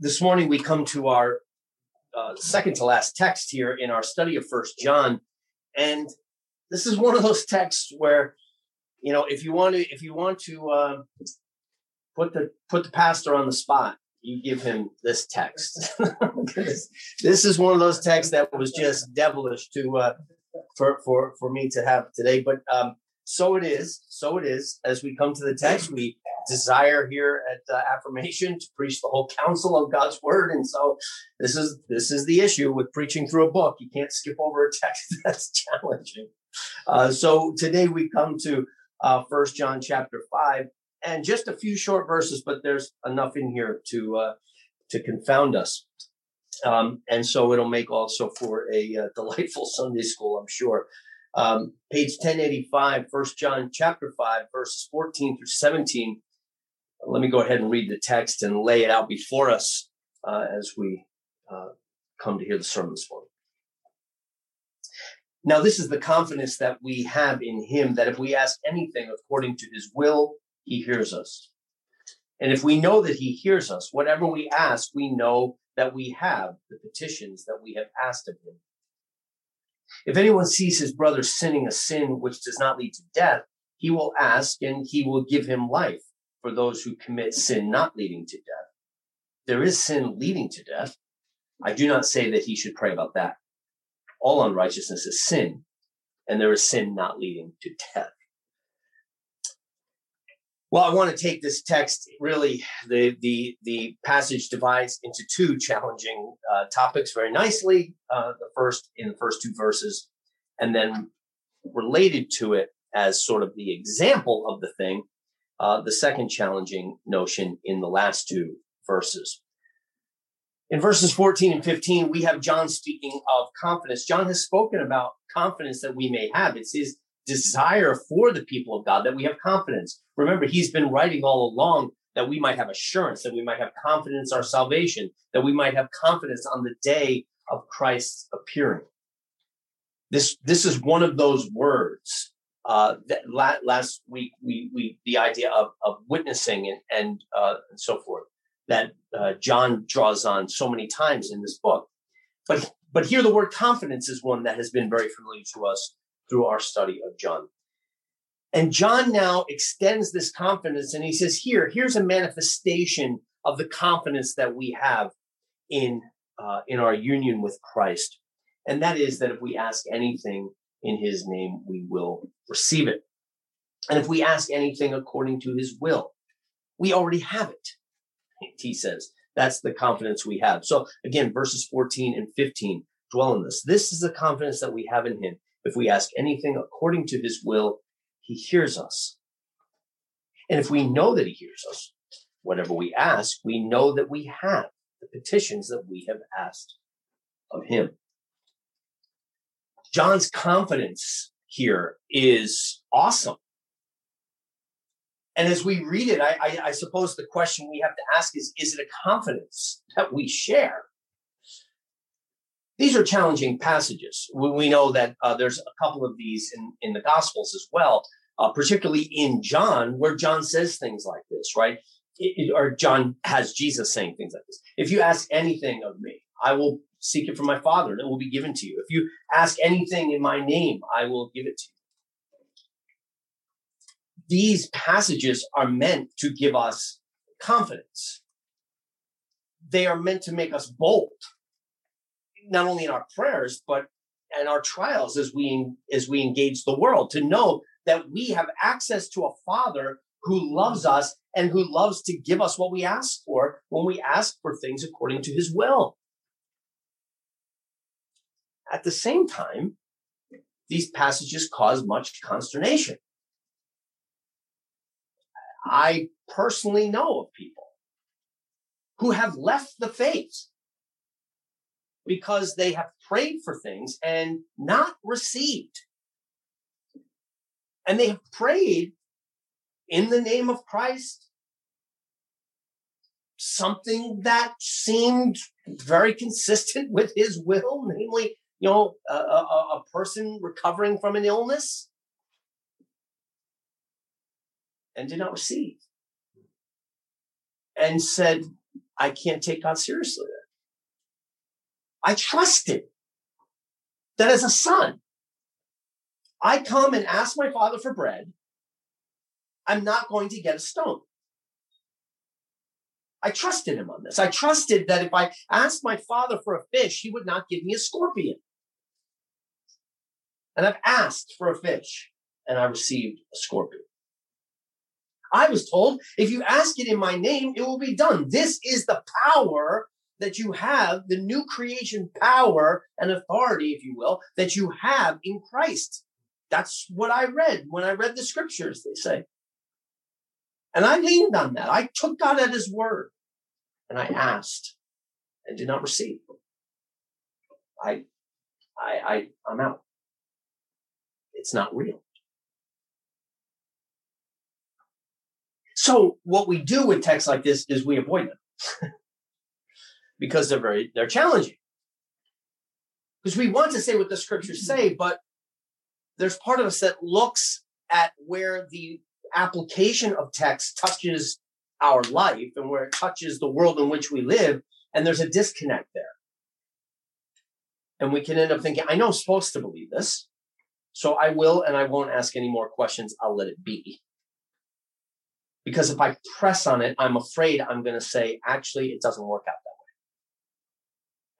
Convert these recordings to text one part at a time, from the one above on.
this morning we come to our uh, second to last text here in our study of First John, and this is one of those texts where, you know, if you want to, if you want to uh, put the put the pastor on the spot, you give him this text. this is one of those texts that was just devilish to uh, for for for me to have today. But um, so it is, so it is. As we come to the text, we desire here at uh, affirmation to preach the whole counsel of god's word. And so this is this is the issue with preaching through a book. You can't skip over a text that's challenging. Uh, so today we come to uh, first john chapter 5 and just a few short verses but there's enough in here to uh, to confound us. Um, and so it'll make also for a uh, delightful sunday school i'm sure um, page 1085 first john chapter 5 verses 14 through 17 let me go ahead and read the text and lay it out before us uh, as we uh, come to hear the sermon this morning. Now, this is the confidence that we have in Him that if we ask anything according to His will, He hears us. And if we know that He hears us, whatever we ask, we know that we have the petitions that we have asked of Him. If anyone sees his brother sinning a sin which does not lead to death, he will ask and he will give him life for those who commit sin not leading to death. There is sin leading to death. I do not say that he should pray about that. All unrighteousness is sin, and there is sin not leading to death. Well, I want to take this text. Really, the the the passage divides into two challenging uh, topics very nicely. Uh, the first in the first two verses, and then related to it as sort of the example of the thing uh, the second challenging notion in the last two verses. In verses 14 and 15, we have John speaking of confidence. John has spoken about confidence that we may have. It's his desire for the people of God that we have confidence. Remember, he's been writing all along that we might have assurance, that we might have confidence our salvation, that we might have confidence on the day of Christ's appearing. This, this is one of those words uh, that last week we, we the idea of, of witnessing and and, uh, and so forth that uh, John draws on so many times in this book, but but here the word confidence is one that has been very familiar to us through our study of John. And John now extends this confidence and he says, here, here's a manifestation of the confidence that we have in, uh, in our union with Christ. And that is that if we ask anything in his name, we will receive it. And if we ask anything according to his will, we already have it. He says that's the confidence we have. So again, verses 14 and 15 dwell on this. This is the confidence that we have in him. If we ask anything according to his will, he hears us. And if we know that he hears us, whatever we ask, we know that we have the petitions that we have asked of him. John's confidence here is awesome. And as we read it, I, I, I, suppose the question we have to ask is is it a confidence that we share? These are challenging passages. We, we know that uh, there's a couple of these in, in the Gospels as well, uh, particularly in John, where John says things like this, right? It, it, or John has Jesus saying things like this. If you ask anything of me, I will seek it from my Father, and it will be given to you. If you ask anything in my name, I will give it to you. These passages are meant to give us confidence. They are meant to make us bold, not only in our prayers, but in our trials as we as we engage the world, to know that we have access to a Father who loves us and who loves to give us what we ask for when we ask for things according to his will. At the same time, these passages cause much consternation. I personally know of people who have left the faith because they have prayed for things and not received. And they have prayed in the name of Christ something that seemed very consistent with his will, namely you know, a, a, a person recovering from an illness and did not receive and said, I can't take God seriously. I trusted that as a son, I come and ask my father for bread. I'm not going to get a stone. I trusted him on this. I trusted that if I asked my father for a fish, he would not give me a scorpion. And I've asked for a fish and I received a scorpion. I was told, if you ask it in my name, it will be done. This is the power that you have, the new creation power and authority, if you will, that you have in Christ. That's what I read when I read the scriptures, they say. And I leaned on that. I took God at his word and I asked and did not receive. I, I, I, I'm out. It's not real. So what we do with texts like this is we avoid them because they're very they're challenging. Because we want to say what the scriptures say, mm-hmm. but there's part of us that looks at where the application of text touches our life and where it touches the world in which we live, and there's a disconnect there. And we can end up thinking, I know I'm supposed to believe this, so I will and I won't ask any more questions. I'll let it be. Because if I press on it, I'm afraid I'm going to say, actually, it doesn't work out that way.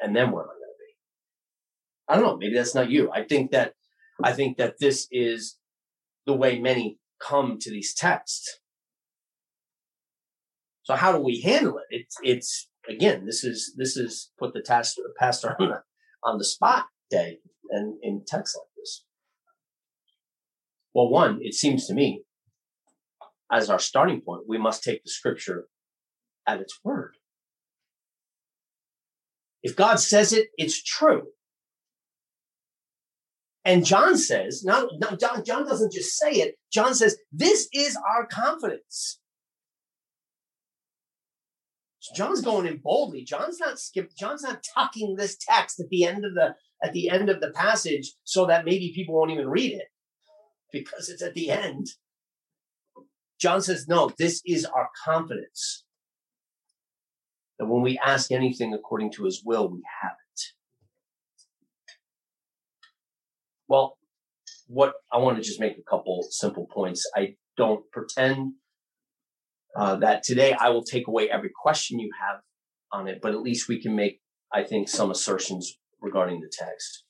And then where am I going to be? I don't know. Maybe that's not you. I think that, I think that this is the way many come to these texts. So how do we handle it? It's, it's, again, this is, this is put the task, pastor on the, on the spot day and in texts like this. Well, one, it seems to me as our starting point, we must take the scripture at its word. If God says it, it's true. And John says, not, not John, John doesn't just say it. John says, this is our confidence. So John's going in boldly. John's not skip. John's not tucking this text at the end of the at the end of the passage so that maybe people won't even read it because it's at the end. John says, no, this is our confidence that when we ask anything according to his will, we have it. Well, what I want to just make a couple simple points. I don't pretend uh, that today I will take away every question you have on it, but at least we can make, I think, some assertions regarding the text.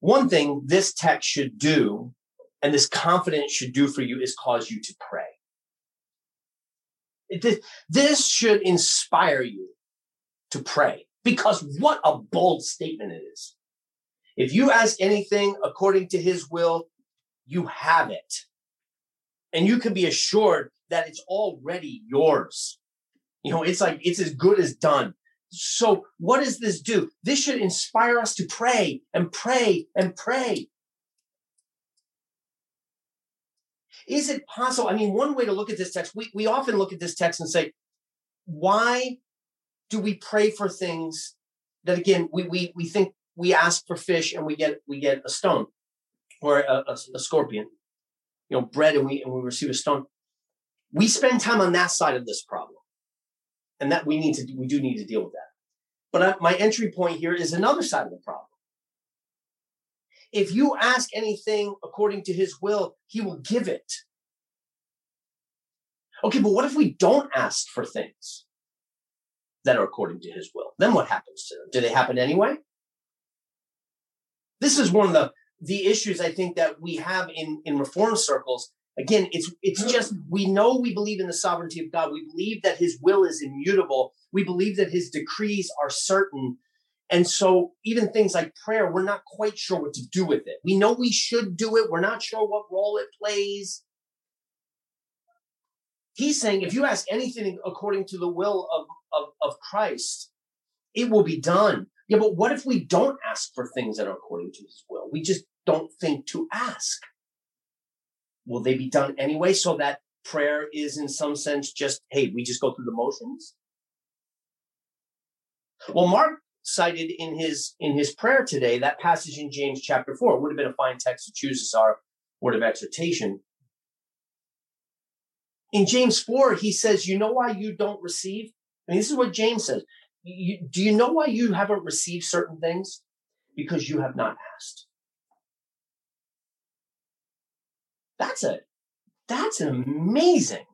One thing this text should do and this confidence should do for you is cause you to pray. This should inspire you to pray because what a bold statement it is. If you ask anything according to his will, you have it. And you can be assured that it's already yours. You know, it's like it's as good as done. So, what does this do? This should inspire us to pray and pray and pray. Is it possible? I mean, one way to look at this text, we, we often look at this text and say, why do we pray for things that again we we we think we ask for fish and we get we get a stone or a, a, a scorpion, you know, bread and we and we receive a stone. We spend time on that side of this problem, and that we need to we do need to deal with that. But my entry point here is another side of the problem. If you ask anything according to his will, he will give it. Okay, but what if we don't ask for things that are according to his will? Then what happens to them? Do they happen anyway? This is one of the, the issues I think that we have in, in reform circles. Again, it's it's just we know we believe in the sovereignty of God. We believe that his will is immutable. We believe that his decrees are certain. And so even things like prayer, we're not quite sure what to do with it. We know we should do it. We're not sure what role it plays. He's saying if you ask anything according to the will of, of, of Christ, it will be done. Yeah, but what if we don't ask for things that are according to his will? We just don't think to ask. Will they be done anyway? So that prayer is in some sense just, hey, we just go through the motions? Well, Mark cited in his in his prayer today that passage in James chapter 4 it would have been a fine text to choose as our word of exhortation in James 4 he says you know why you don't receive this is what James says. You, do you know why you haven't received certain things? Because you have not asked. That's a that's an amazing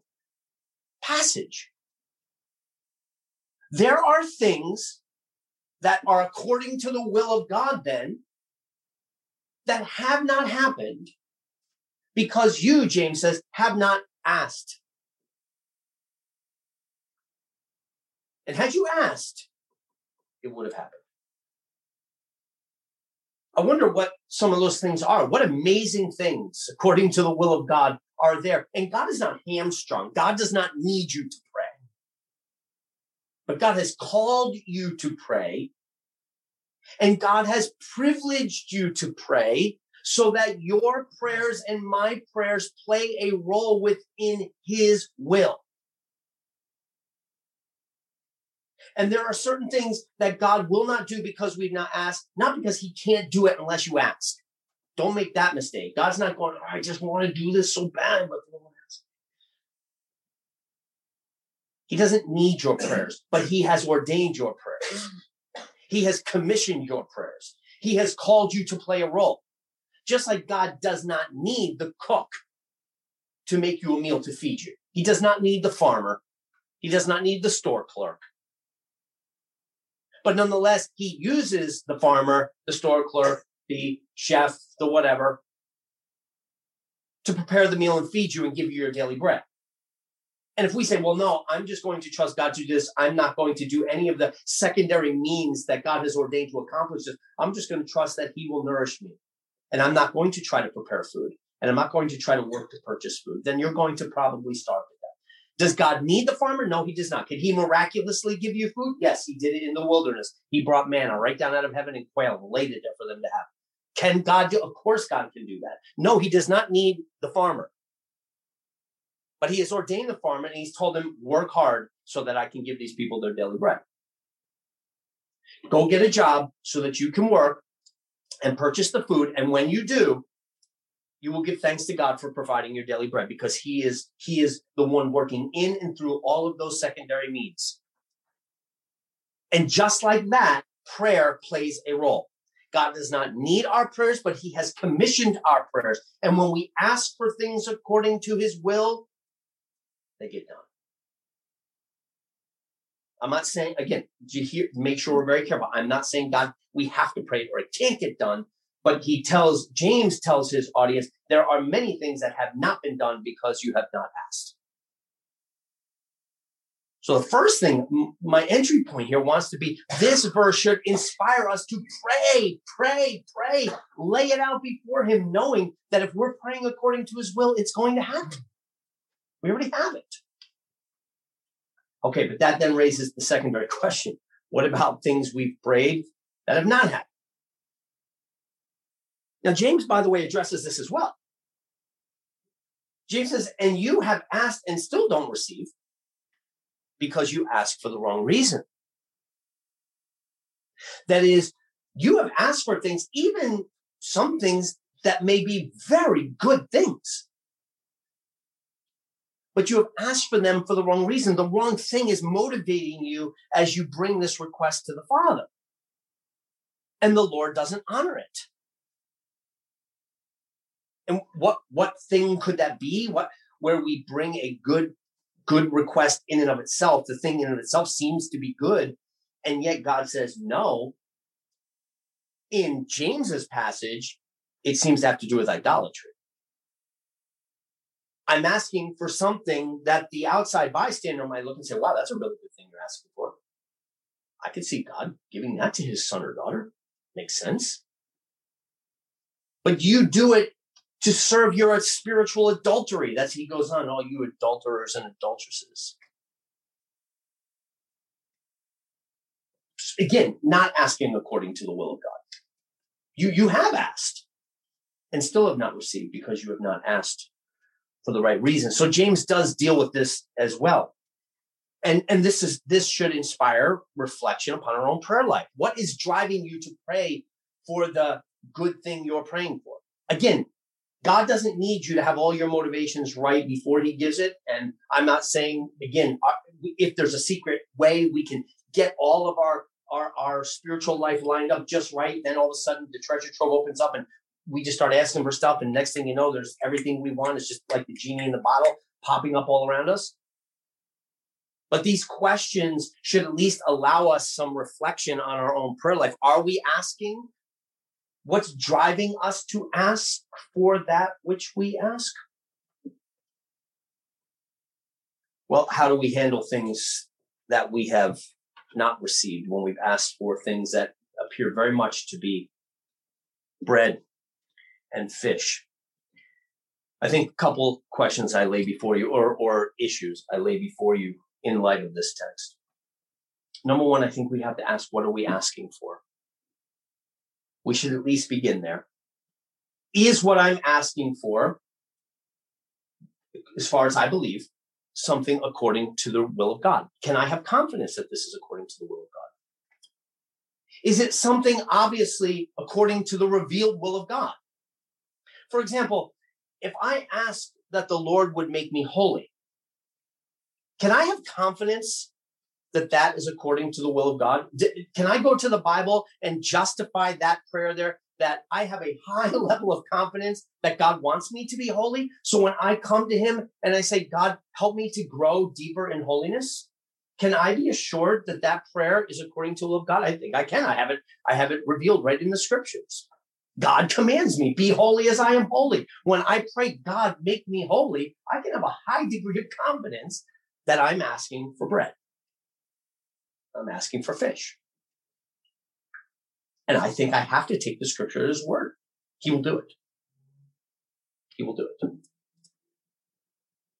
passage. There are things that are according to the will of God then that have not happened because you, James says, have not asked. And had you asked, it would have happened. I wonder what some of those things are. What amazing things, according to the will of God, are there. And God is not hamstrung. God does not need you to. But God has called you to pray. And God has privileged you to pray so that your prayers and my prayers play a role within his will. And there are certain things that God will not do because we've not asked, not because he can't do it unless you ask. Don't make that mistake. God's not going, oh, I just want to do this so bad, but He doesn't need your prayers, but he has ordained your prayers. He has commissioned your prayers. He has called you to play a role. Just like God does not need the cook to make you a meal to feed you. He does not need the farmer. He does not need the store clerk. But nonetheless, he uses the farmer, the store clerk, the chef, the whatever, to prepare the meal and feed you and give you your daily bread. And if we say, well, no, I'm just going to trust God to do this, I'm not going to do any of the secondary means that God has ordained to accomplish this. I'm just going to trust that He will nourish me. And I'm not going to try to prepare food. And I'm not going to try to work to purchase food. Then you're going to probably starve to death. Does God need the farmer? No, He does not. Can He miraculously give you food? Yes, He did it in the wilderness. He brought manna right down out of heaven and quail and laid it there for them to have. Can God do? Of course, God can do that. No, He does not need the farmer. But he has ordained the farmer and he's told him, work hard so that I can give these people their daily bread. Go get a job so that you can work and purchase the food. And when you do, you will give thanks to God for providing your daily bread because he is, he is the one working in and through all of those secondary needs. And just like that, prayer plays a role. God does not need our prayers, but he has commissioned our prayers. And when we ask for things according to his will, they get done. I'm not saying again, hear, make sure we're very careful. I'm not saying God, we have to pray or it can't get done. But he tells, James tells his audience, there are many things that have not been done because you have not asked. So the first thing, my entry point here wants to be this verse should inspire us to pray, pray, pray, lay it out before him, knowing that if we're praying according to his will, it's going to happen. We already have it. Okay, but that then raises the secondary question. What about things we've prayed that have not happened? Now, James, by the way, addresses this as well. James says, and you have asked and still don't receive because you ask for the wrong reason. That is, you have asked for things, even some things that may be very good things but you have asked for them for the wrong reason. The wrong thing is motivating you as you bring this request to the Father. And the Lord doesn't honor it. And what what thing could that be? What where we bring a good good request in and of itself, the thing in and of itself seems to be good, and yet God says no. In James's passage, it seems to have to do with idolatry. I'm asking for something that the outside bystander might look and say, wow, that's a really good thing you're asking for. I could see God giving that to his son or daughter. Makes sense. But you do it to serve your spiritual adultery. That's he goes on, all you adulterers and adulteresses. Again, not asking according to the will of God. You, you have asked and still have not received because you have not asked for the right reason. So James does deal with this as well. And, and this is this should inspire reflection upon our own prayer life. What is driving you to pray for the good thing you're praying for? Again, God doesn't need you to have all your motivations right before he gives it. And I'm not saying, again, uh, if there's a secret way we can get all of our our, our spiritual life lined up just right, then all of a sudden the treasure trove opens up and we just start asking for stuff. And next thing you know, there's everything we want. It's just like the genie in the bottle popping up all around us. But these questions should at least allow us some reflection on our own prayer life. Are we asking? What's driving us to ask for that which we ask? Well, how do we handle things that we have not received when we've asked for things that appear very much to be bread and fish? I think a couple questions I lay before you, or, or issues I lay before you in light of this text. Number one, I think we have to ask, what are we asking for? We should at least begin there. Is what I'm asking for, as far as I believe, something according to the will of God? Can I have confidence that this is according to the will of God? Is it something obviously according to the revealed will of God? For example, if I ask that the Lord would make me holy, can I have confidence that that is according to the will of God? Can I go to the Bible and justify that prayer there? That I have a high level of confidence that God wants me to be holy. So when I come to Him and I say, God, help me to grow deeper in holiness, can I be assured that that prayer is according to the will of God? I think I can. I have it. I have it revealed right in the scriptures. God commands me, be holy as I am holy. When I pray, God, make me holy, I can have a high degree of confidence that I'm asking for bread. I'm asking for fish. And I think I have to take the scripture at his word. He will do it. He will do it.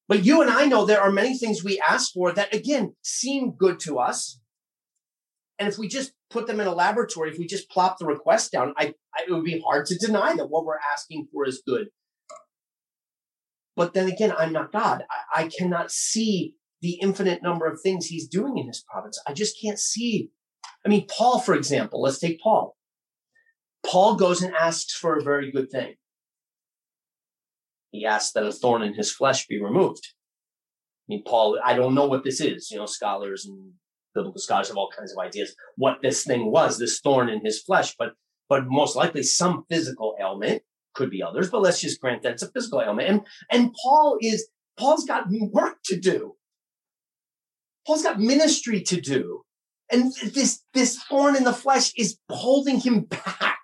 But you and I know there are many things we ask for that, again, seem good to us. And if we just put them in a laboratory, if we just plop the request down, I, I, it would be hard to deny that what we're asking for is good. But then again, I'm not God. I, I cannot see the infinite number of things he's doing in his province. I just can't see. I mean, Paul, for example, let's take Paul. Paul goes and asks for a very good thing. He asks that a thorn in his flesh be removed. I mean, Paul, I don't know what this is. You know, scholars and biblical scholars have all kinds of ideas what this thing was, this thorn in his flesh, but but most likely some physical ailment. Could be others, but let's just grant that it's a physical ailment. And and Paul is Paul's got work to do. Paul's got ministry to do. And this, this thorn in the flesh is holding him back.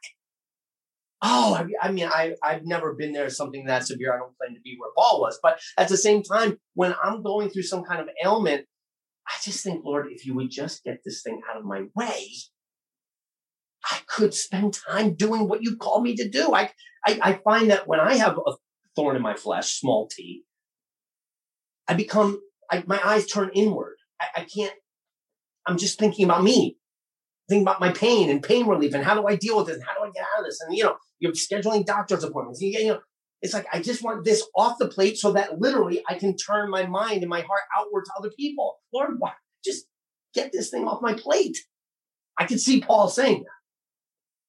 Oh, I, mean, I, I've never been there something that severe. I don't claim to be where Paul was. But at the same time, when I'm going through some kind of ailment, I just think, Lord, if you would just get this thing out of my way, I could spend time doing what you call me to do. I, I, I find that when I have a thorn in my flesh, small t, I become, I, my eyes turn inward. I, I can't, I'm just thinking about me, thinking about my pain and pain relief and how do I deal with this and how do I get out of this? And, you know, you're scheduling doctor's appointments. You, you know, it's like, I just want this off the plate so that literally I can turn my mind and my heart outward to other people. Lord, why? just get this thing off my plate. I can see Paul saying that.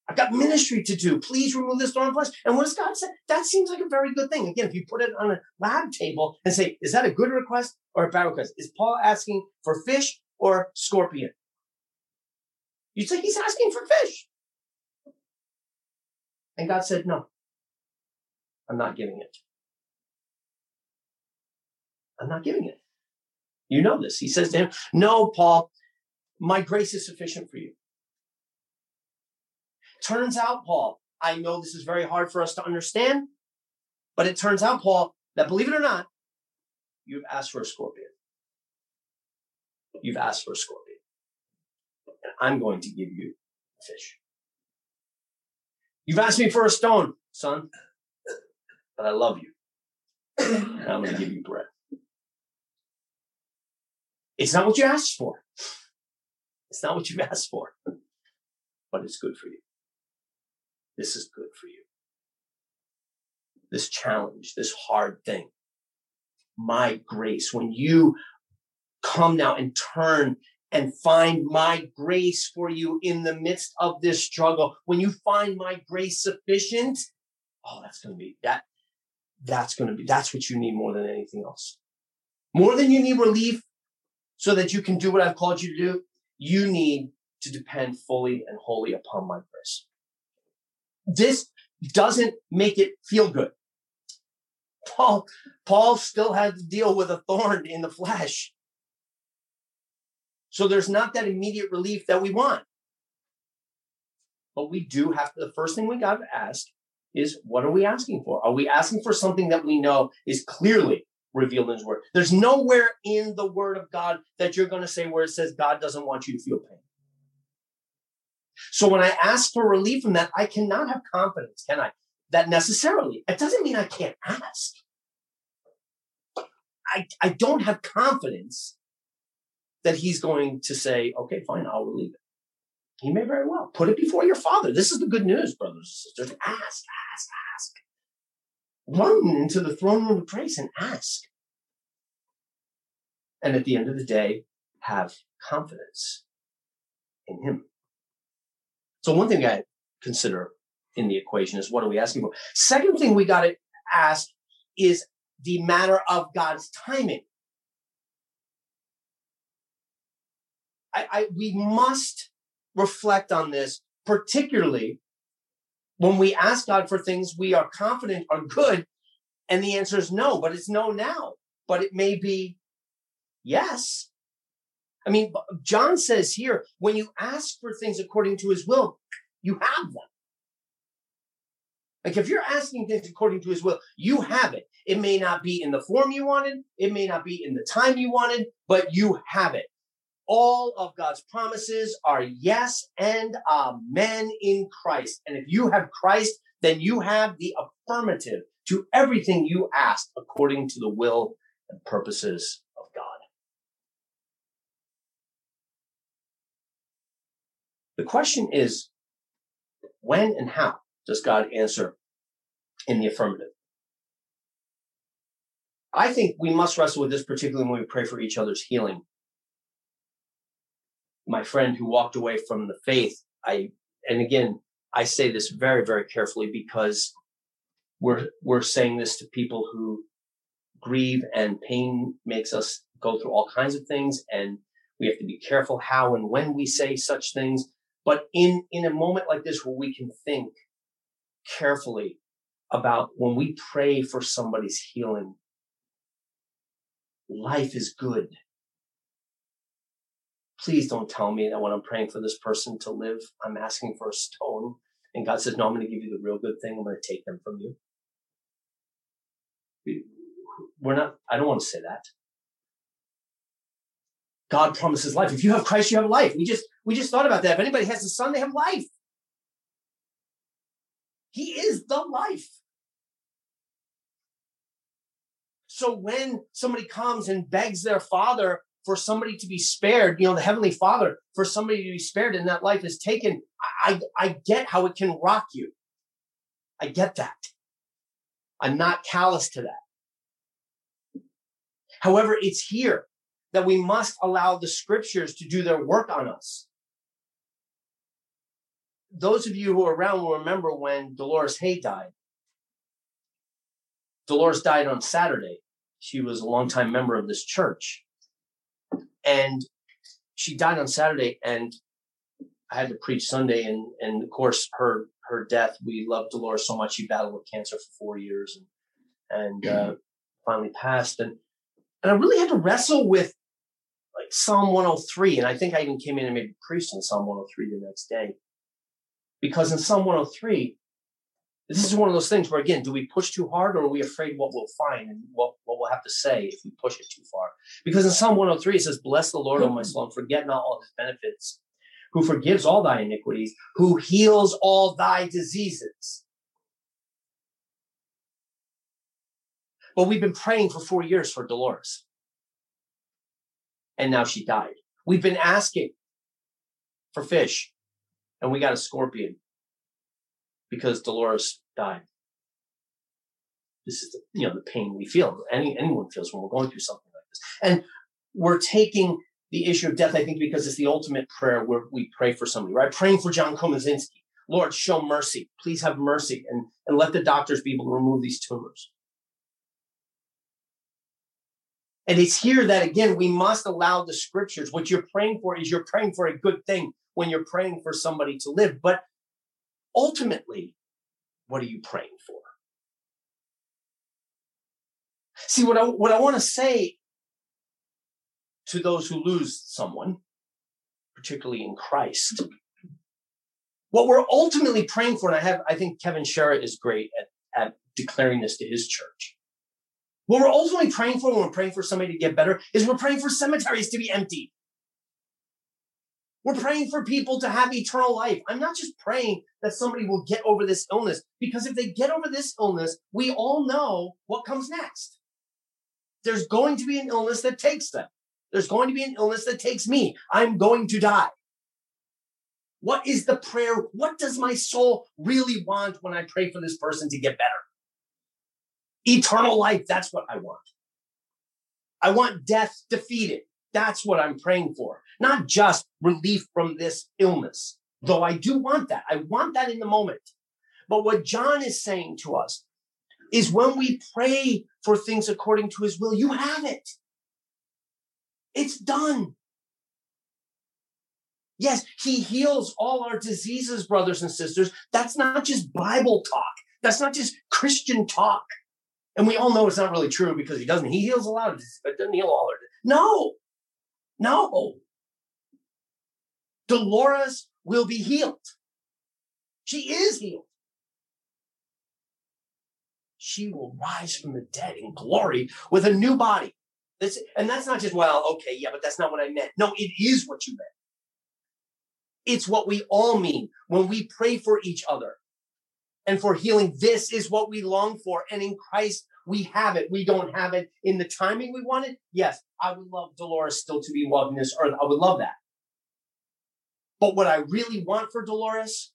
I've got ministry to do. Please remove this thorn flesh. And what does God say? That seems like a very good thing. Again, if you put it on a lab table and say, is that a good request or a bad request? Is Paul asking for fish or scorpion? You'd say he's asking for fish. And God said, no, I'm not giving it. I'm not giving it. You know this. He says to him, no, Paul, my grace is sufficient for you. Turns out, Paul, I know this is very hard for us to understand, but it turns out, Paul, that believe it or not, you've asked for a scorpion. You've asked for a scorpion. And I'm going to give you a fish. You've asked me for a stone, son, but I love you. And I'm going to give you bread. It's not what you asked for. It's not what you've asked for, but it's good for you. This is good for you. This challenge, this hard thing. My grace, when you come now and turn and find my grace for you in the midst of this struggle, when you find my grace sufficient, oh, that's going to be that. That's going to be, that's what you need more than anything else. More than you need relief, so that you can do what I've called you to do, you need to depend fully and wholly upon my grace. This doesn't make it feel good. Paul, Paul still had to deal with a thorn in the flesh. So there's not that immediate relief that we want. But we do have to, the first thing we got to ask is what are we asking for? Are we asking for something that we know is clearly revealed in his word? There's nowhere in the word of God that you're going to say where it says God doesn't want you to feel pain. So when I ask for relief from that, I cannot have confidence, can I? That necessarily. It doesn't mean I can't ask. I, I don't have confidence that he's going to say, okay, fine, I'll relieve it. He may very well put it before your father. This is the good news, brothers and sisters. Ask, ask, ask. Run into the throne room of grace and ask. And at the end of the day, have confidence in him. So one thing I consider in the equation is what are we asking for? Second thing we got to ask is the matter of God's timing. I, I, we must reflect on this, particularly when we ask God for things we are confident are good, and the answer is no, but it's no now, but it may be yes. I mean, John says here, when you ask for things according to his will, you have them. Like if you're asking things according to his will, you have it. It may not be in the form you wanted, it may not be in the time you wanted, but you have it. All of God's promises are yes and amen in Christ. And if you have Christ, then you have the affirmative to everything you ask according to the will and purposes of God. The question is when and how does God answer in the affirmative? I think we must wrestle with this, particularly when we pray for each other's healing. My friend who walked away from the faith, I, and again, I say this very, very carefully because we're, we're saying this to people who grieve and pain makes us go through all kinds of things. And we have to be careful how and when we say such things. But in, in a moment like this where we can think carefully about when we pray for somebody's healing, life is good. Please don't tell me that when I'm praying for this person to live, I'm asking for a stone. And God says, no, I'm going to give you the real good thing. I'm going to take them from you. We're not, I don't want to say that. God promises life. If you have Christ, you have life. We just we just thought about that. If anybody has the Son, they have life. He is the life. So when somebody comes and begs their father for somebody to be spared, you know, the heavenly father for somebody to be spared and that life is taken, I, I get how it can rock you. I get that. I'm not callous to that. However, it's here that we must allow the scriptures to do their work on us. Those of you who are around will remember when Dolores Hay died. Dolores died on Saturday. She was a longtime member of this church. And she died on Saturday, and I had to preach Sunday. And, and of course, her her death, we loved Dolores so much. She battled with cancer for four years and, and uh, finally passed. And, and I really had to wrestle with like Psalm 103. And I think I even came in and maybe preached on Psalm 103 the next day. Because in Psalm 103, this is one of those things where, again, do we push too hard or are we afraid what we'll find and what we'll have to say if we push it too far? Because in Psalm 103, it says, Bless the Lord, O my soul, and forget not all his benefits, who forgives all thy iniquities, who heals all thy diseases. But we've been praying for four years for Dolores and now she died. We've been asking for fish, and we got a scorpion because Dolores died. This is the you know the pain we feel. Any anyone feels when we're going through something like this, and we're taking the issue of death. I think because it's the ultimate prayer where we pray for somebody, right? Praying for John Komazinski. Lord, show mercy. Please have mercy and, and let the doctors be able to remove these tumors. And it's here that again, we must allow the scriptures. What you're praying for is you're praying for a good thing when you're praying for somebody to live. But ultimately, what are you praying for? See, what I, what I want to say to those who lose someone, particularly in Christ, what we're ultimately praying for, and I have, I think Kevin Shera is great at, at declaring this to his church. What we're ultimately praying for when we're praying for somebody to get better is we're praying for cemeteries to be empty. We're praying for people to have eternal life. I'm not just praying that somebody will get over this illness, because if they get over this illness, we all know what comes next. There's going to be an illness that takes them. There's going to be an illness that takes me. I'm going to die. What is the prayer? What does my soul really want when I pray for this person to get better? Eternal life. That's what I want. I want death defeated. That's what I'm praying for. Not just relief from this illness, though I do want that. I want that in the moment. But what John is saying to us is when we pray for things according to his will, you have it. It's done. Yes, he heals all our diseases, brothers and sisters. That's not just Bible talk. That's not just Christian talk. And we all know it's not really true because he doesn't. He heals a lot of but doesn't heal all it. No, no. Dolores will be healed. She is healed. She will rise from the dead in glory with a new body. This, and that's not just, well, okay, yeah, but that's not what I meant. No, it is what you meant. It's what we all mean when we pray for each other and for healing. This is what we long for. And in Christ, we have it. We don't have it in the timing we want it. Yes, I would love Dolores still to be walking this earth. I would love that. But what I really want for Dolores,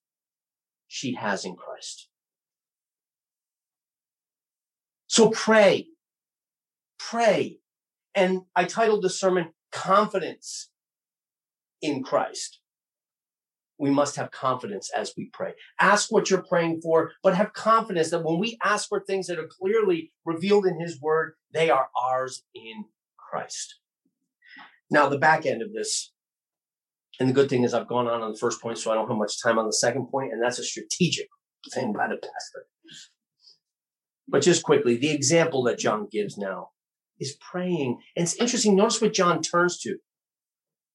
she has in Christ. So pray, pray. And I titled the sermon Confidence in Christ we must have confidence as we pray. Ask what you're praying for, but have confidence that when we ask for things that are clearly revealed in His Word, they are ours in Christ. Now, the back end of this, and the good thing is I've gone on on the first point, so I don't have much time on the second point, and that's a strategic thing by the pastor. But just quickly, the example that John gives now is praying. And it's interesting. Notice what John turns to.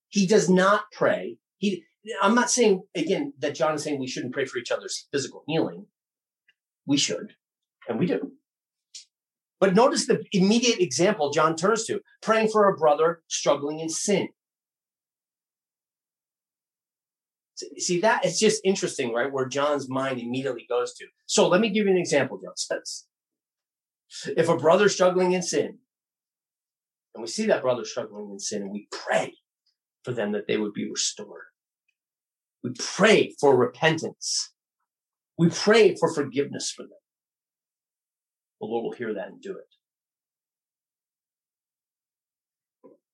He does not pray. He, I'm not saying again that John is saying we shouldn't pray for each other's physical healing. We should, and we do. But notice the immediate example John turns to praying for a brother struggling in sin. See, that it's just interesting, right? Where John's mind immediately goes to. So let me give you an example, John says. If a brother's struggling in sin, and we see that brother struggling in sin, and we pray for them that they would be restored. We pray for repentance. We pray for forgiveness for them. The Lord will hear that and do it.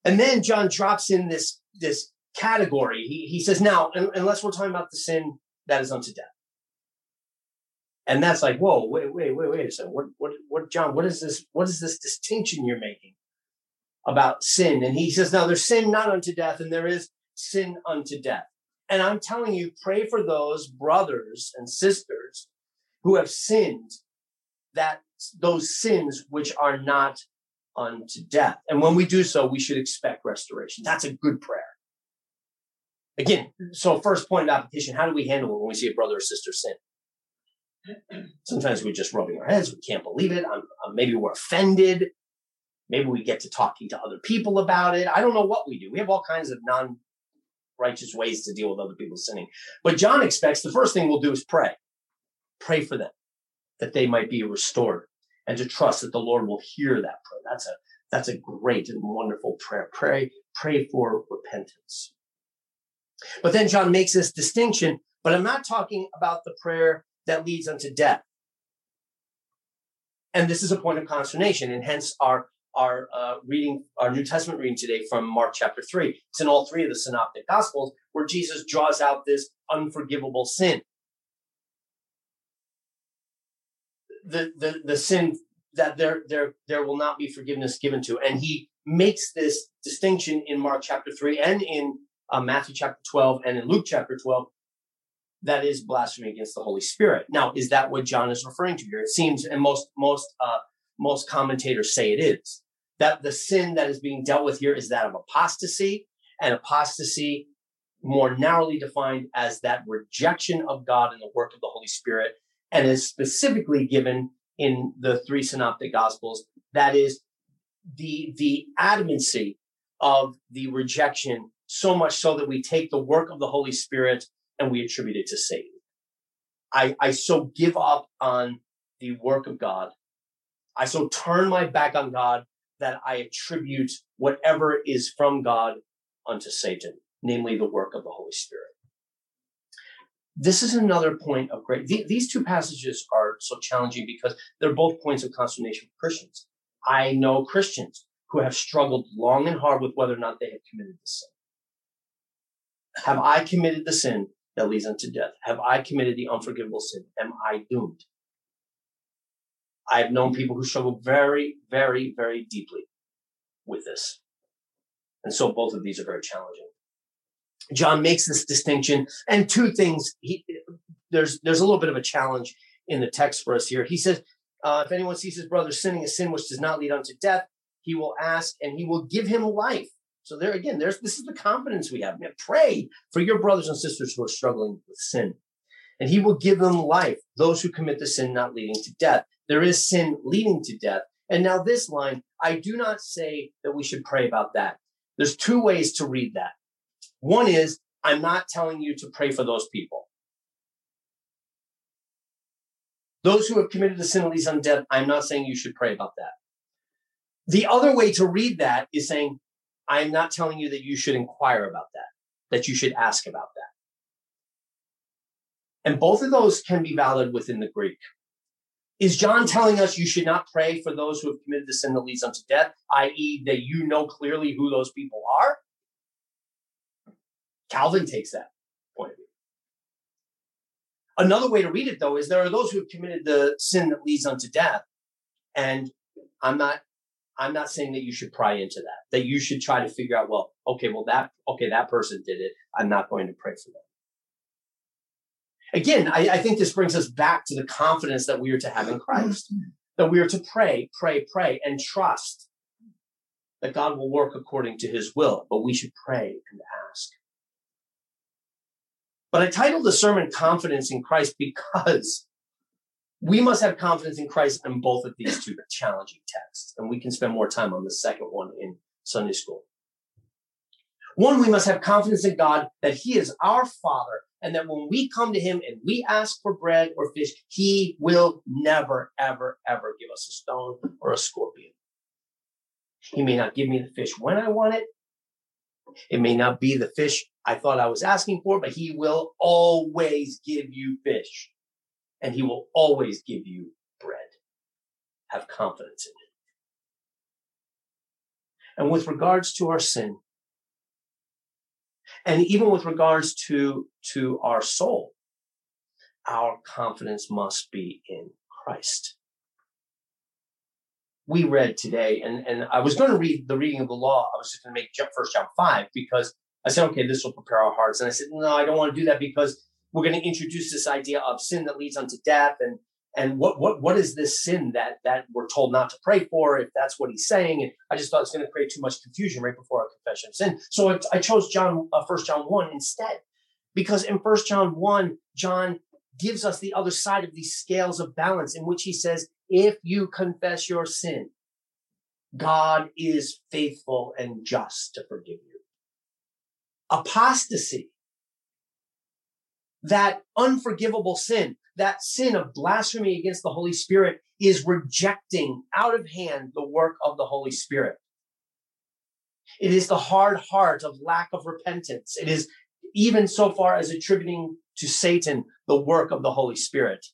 And then John drops in this, this category. He, he says, now, unless we're talking about the sin that is unto death. And that's like, whoa, wait, wait, wait, wait a second. What, what, what, John, what is this? What is this distinction you're making about sin? And he says, now there's sin not unto death, and there is sin unto death. And I'm telling you, pray for those brothers and sisters who have sinned, that those sins which are not unto death. And when we do so, we should expect restoration. That's a good prayer. Again, so first point of application, how do we handle it when we see a brother or sister sin? Sometimes we're just rubbing our heads. We can't believe it. I'm, I'm, maybe we're offended. Maybe we get to talking to other people about it. I don't know what we do. We have all kinds of non righteous ways to deal with other people's sinning. But John expects the first thing we'll do is pray. Pray for them that they might be restored and to trust that the Lord will hear that prayer. That's a that's a great and wonderful prayer. Pray, pray for repentance. But then John makes this distinction, but I'm not talking about the prayer that leads unto death. And this is a point of consternation, and hence our our uh, reading, our New Testament reading today from Mark chapter 3. It's in all three of the synoptic gospels where Jesus draws out this unforgivable sin. The, the, the sin that there, there, there will not be forgiveness given to. And he makes this distinction in Mark chapter 3 and in uh, Matthew chapter 12 and in Luke chapter 12 that is blasphemy against the Holy Spirit. Now, is that what John is referring to here? It seems, and most most uh, most commentators say it is that the sin that is being dealt with here is that of apostasy, and apostasy more narrowly defined as that rejection of God and the work of the Holy Spirit, and is specifically given in the three synoptic gospels. That is the the adamancy of the rejection, so much so that we take the work of the Holy Spirit and we attribute it to Satan. I, I so give up on the work of God. I so turn my back on God that I attribute whatever is from God unto Satan, namely the work of the Holy Spirit. This is another point of great. these two passages are so challenging because they're both points of consternation for Christians. I know Christians who have struggled long and hard with whether or not they have committed the sin. Have I committed the sin that leads unto death? Have I committed the unforgivable sin? Am I doomed? I've known people who struggle very, very, very deeply with this. And so both of these are very challenging. John makes this distinction and two things. He, there's, there's a little bit of a challenge in the text for us here. He says, uh, if anyone sees his brother sinning a sin which does not lead unto death, he will ask and he will give him life. So there again, there's this is the confidence we have. Pray for your brothers and sisters who are struggling with sin. And he will give them life, those who commit the sin not leading to death. There is sin leading to death. And now this line, I do not say that we should pray about that. There's two ways to read that. One is, I'm not telling you to pray for those people. Those who have committed the sin that leads unto death, I'm not saying you should pray about that. The other way to read that is saying, I'm not telling you that you should inquire about that, that you should ask about that. And both of those can be valid within the Greek. Is John telling us you should not pray for those who have committed the sin that leads unto death, i.e., that you know clearly who those people are? Calvin takes that point of view. Another way to read it, though, is there are those who have committed the sin that leads unto death. And I'm not I'm not saying that you should pry into that, that you should try to figure out, well, okay, well, that, okay, that person did it. I'm not going to pray for them. Again, I, I think this brings us back to the confidence that we are to have in Christ, that we are to pray, pray, pray, and trust that God will work according to his will, but we should pray and ask. But I titled the sermon Confidence in Christ because we must have confidence in Christ in both of these two challenging texts. And we can spend more time on the second one in Sunday school. One, we must have confidence in God that He is our Father and that when we come to Him and we ask for bread or fish, He will never, ever, ever give us a stone or a scorpion. He may not give me the fish when I want it. It may not be the fish I thought I was asking for, but He will always give you fish and he will always give you bread. Have confidence in him. And with regards to our sin, and even with regards to, to our soul, our confidence must be in Christ. We read today, and, and I was going to read the reading of the law. I was just going to make First John 5 because I said, okay, this will prepare our hearts. And I said, no, I don't want to do that because we're going to introduce this idea of sin that leads unto death and and what what what is this sin that that we're told not to pray for if that's what he's saying? And i just thought it's going to create too much confusion right before our confession of sin. So i, I chose john uh, first john 1 instead because in first john 1 john gives us the other side of these scales of balance in which he says if you confess your sin god is faithful and just to forgive you. Apostasy that unforgivable sin, that sin of blasphemy against the Holy Spirit is rejecting out of hand the work of the Holy Spirit. It is the hard heart of lack of repentance. It is even so far as attributing to Satan the work of the Holy Spirit.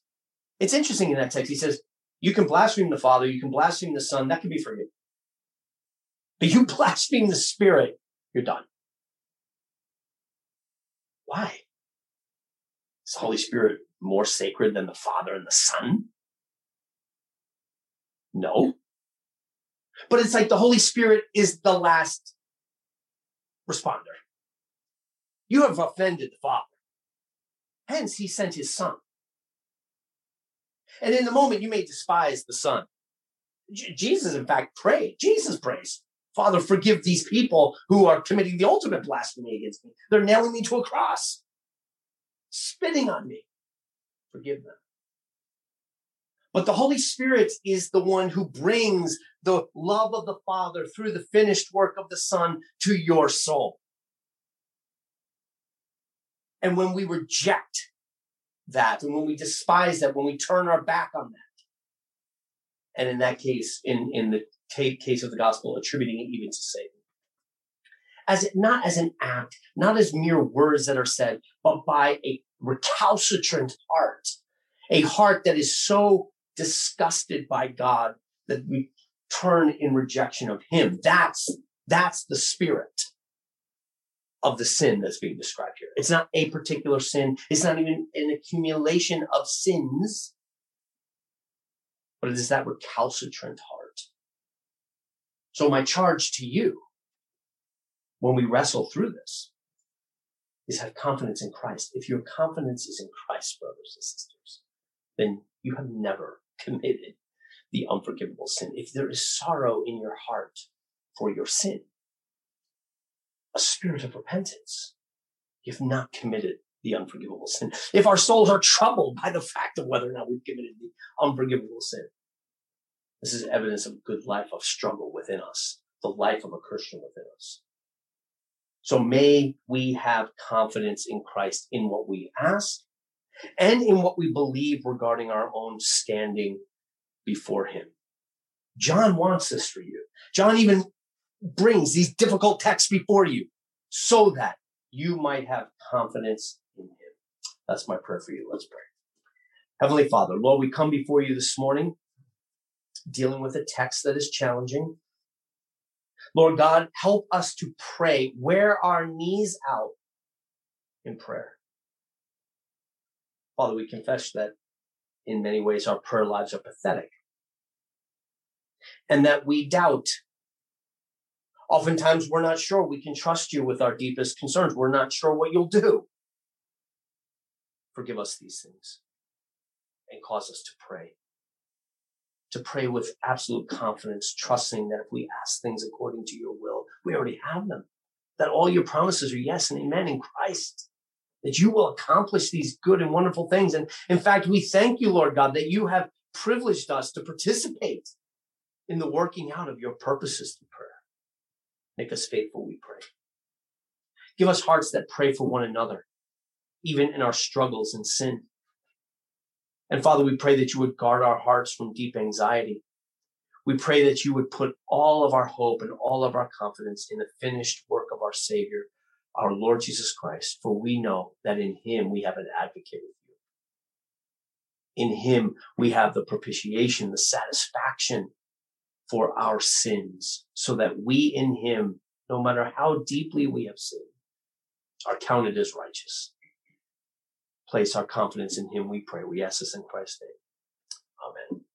It's interesting in that text. He says, you can blaspheme the Father, you can blaspheme the Son, that can be forgiven. But you blaspheme the Spirit, you're done. Why? Is Holy Spirit more sacred than the Father and the Son? No. But it's like the Holy Spirit is the last responder. You have offended the Father. Hence, he sent his Son. And in the moment, you may despise the Son. J- Jesus, in fact, prayed. Jesus prays, Father, forgive these people who are committing the ultimate blasphemy against me. They're nailing me to a cross, spitting on me. Forgive them. But the Holy Spirit is the one who brings the love of the Father through the finished work of the Son to your soul. And when we reject that, and when we despise that, when we turn our back on that, and in that case, in, in the case of the gospel, attributing it even to Satan, as it, not as an act, not as mere words that are said, but by a recalcitrant heart, a heart that is so disgusted by God that we turn in rejection of Him. That's that's the spirit of the sin that's being described here. It's not a particular sin. It's not even an accumulation of sins, but it is that recalcitrant heart. So my charge to you when we wrestle through this is have confidence in Christ. If your confidence is in Christ, brothers and sisters, then you have never committed the unforgivable sin. If there is sorrow in your heart for your sin, a spirit of repentance. You've not committed the unforgivable sin. If our souls are troubled by the fact of whether or not we've committed the unforgivable sin, this is evidence of a good life of struggle within us, the life of a Christian within us. So may we have confidence in Christ in what we ask and in what we believe regarding our own standing before him. John wants this for you. John even brings these difficult texts before you so that you might have confidence in him. That's my prayer for you. Let's pray. Heavenly Father, Lord, we come before you this morning dealing with a text that is challenging. Lord God, help us to pray, wear our knees out in prayer. Father, we confess that in many ways our prayer lives are pathetic and that we doubt Oftentimes, we're not sure we can trust you with our deepest concerns. We're not sure what you'll do. Forgive us these things and cause us to pray. To pray with absolute confidence, trusting that if we ask things according to your will, we already have them. That all your promises are yes and amen in Christ. That you will accomplish these good and wonderful things. And in fact, we thank you, Lord God, that you have privileged us to participate in the working out of your purposes through prayer. Make us faithful, we pray. Give us hearts that pray for one another, even in our struggles and sin. And Father, we pray that you would guard our hearts from deep anxiety. We pray that you would put all of our hope and all of our confidence in the finished work of our Savior, our Lord Jesus Christ, for we know that in him we have an advocate with you. In him we have the propitiation, the satisfaction for our sins so that we in him, no matter how deeply we have sinned, are counted as righteous. Place our confidence in him, we pray. We ask this in Christ's name. Amen.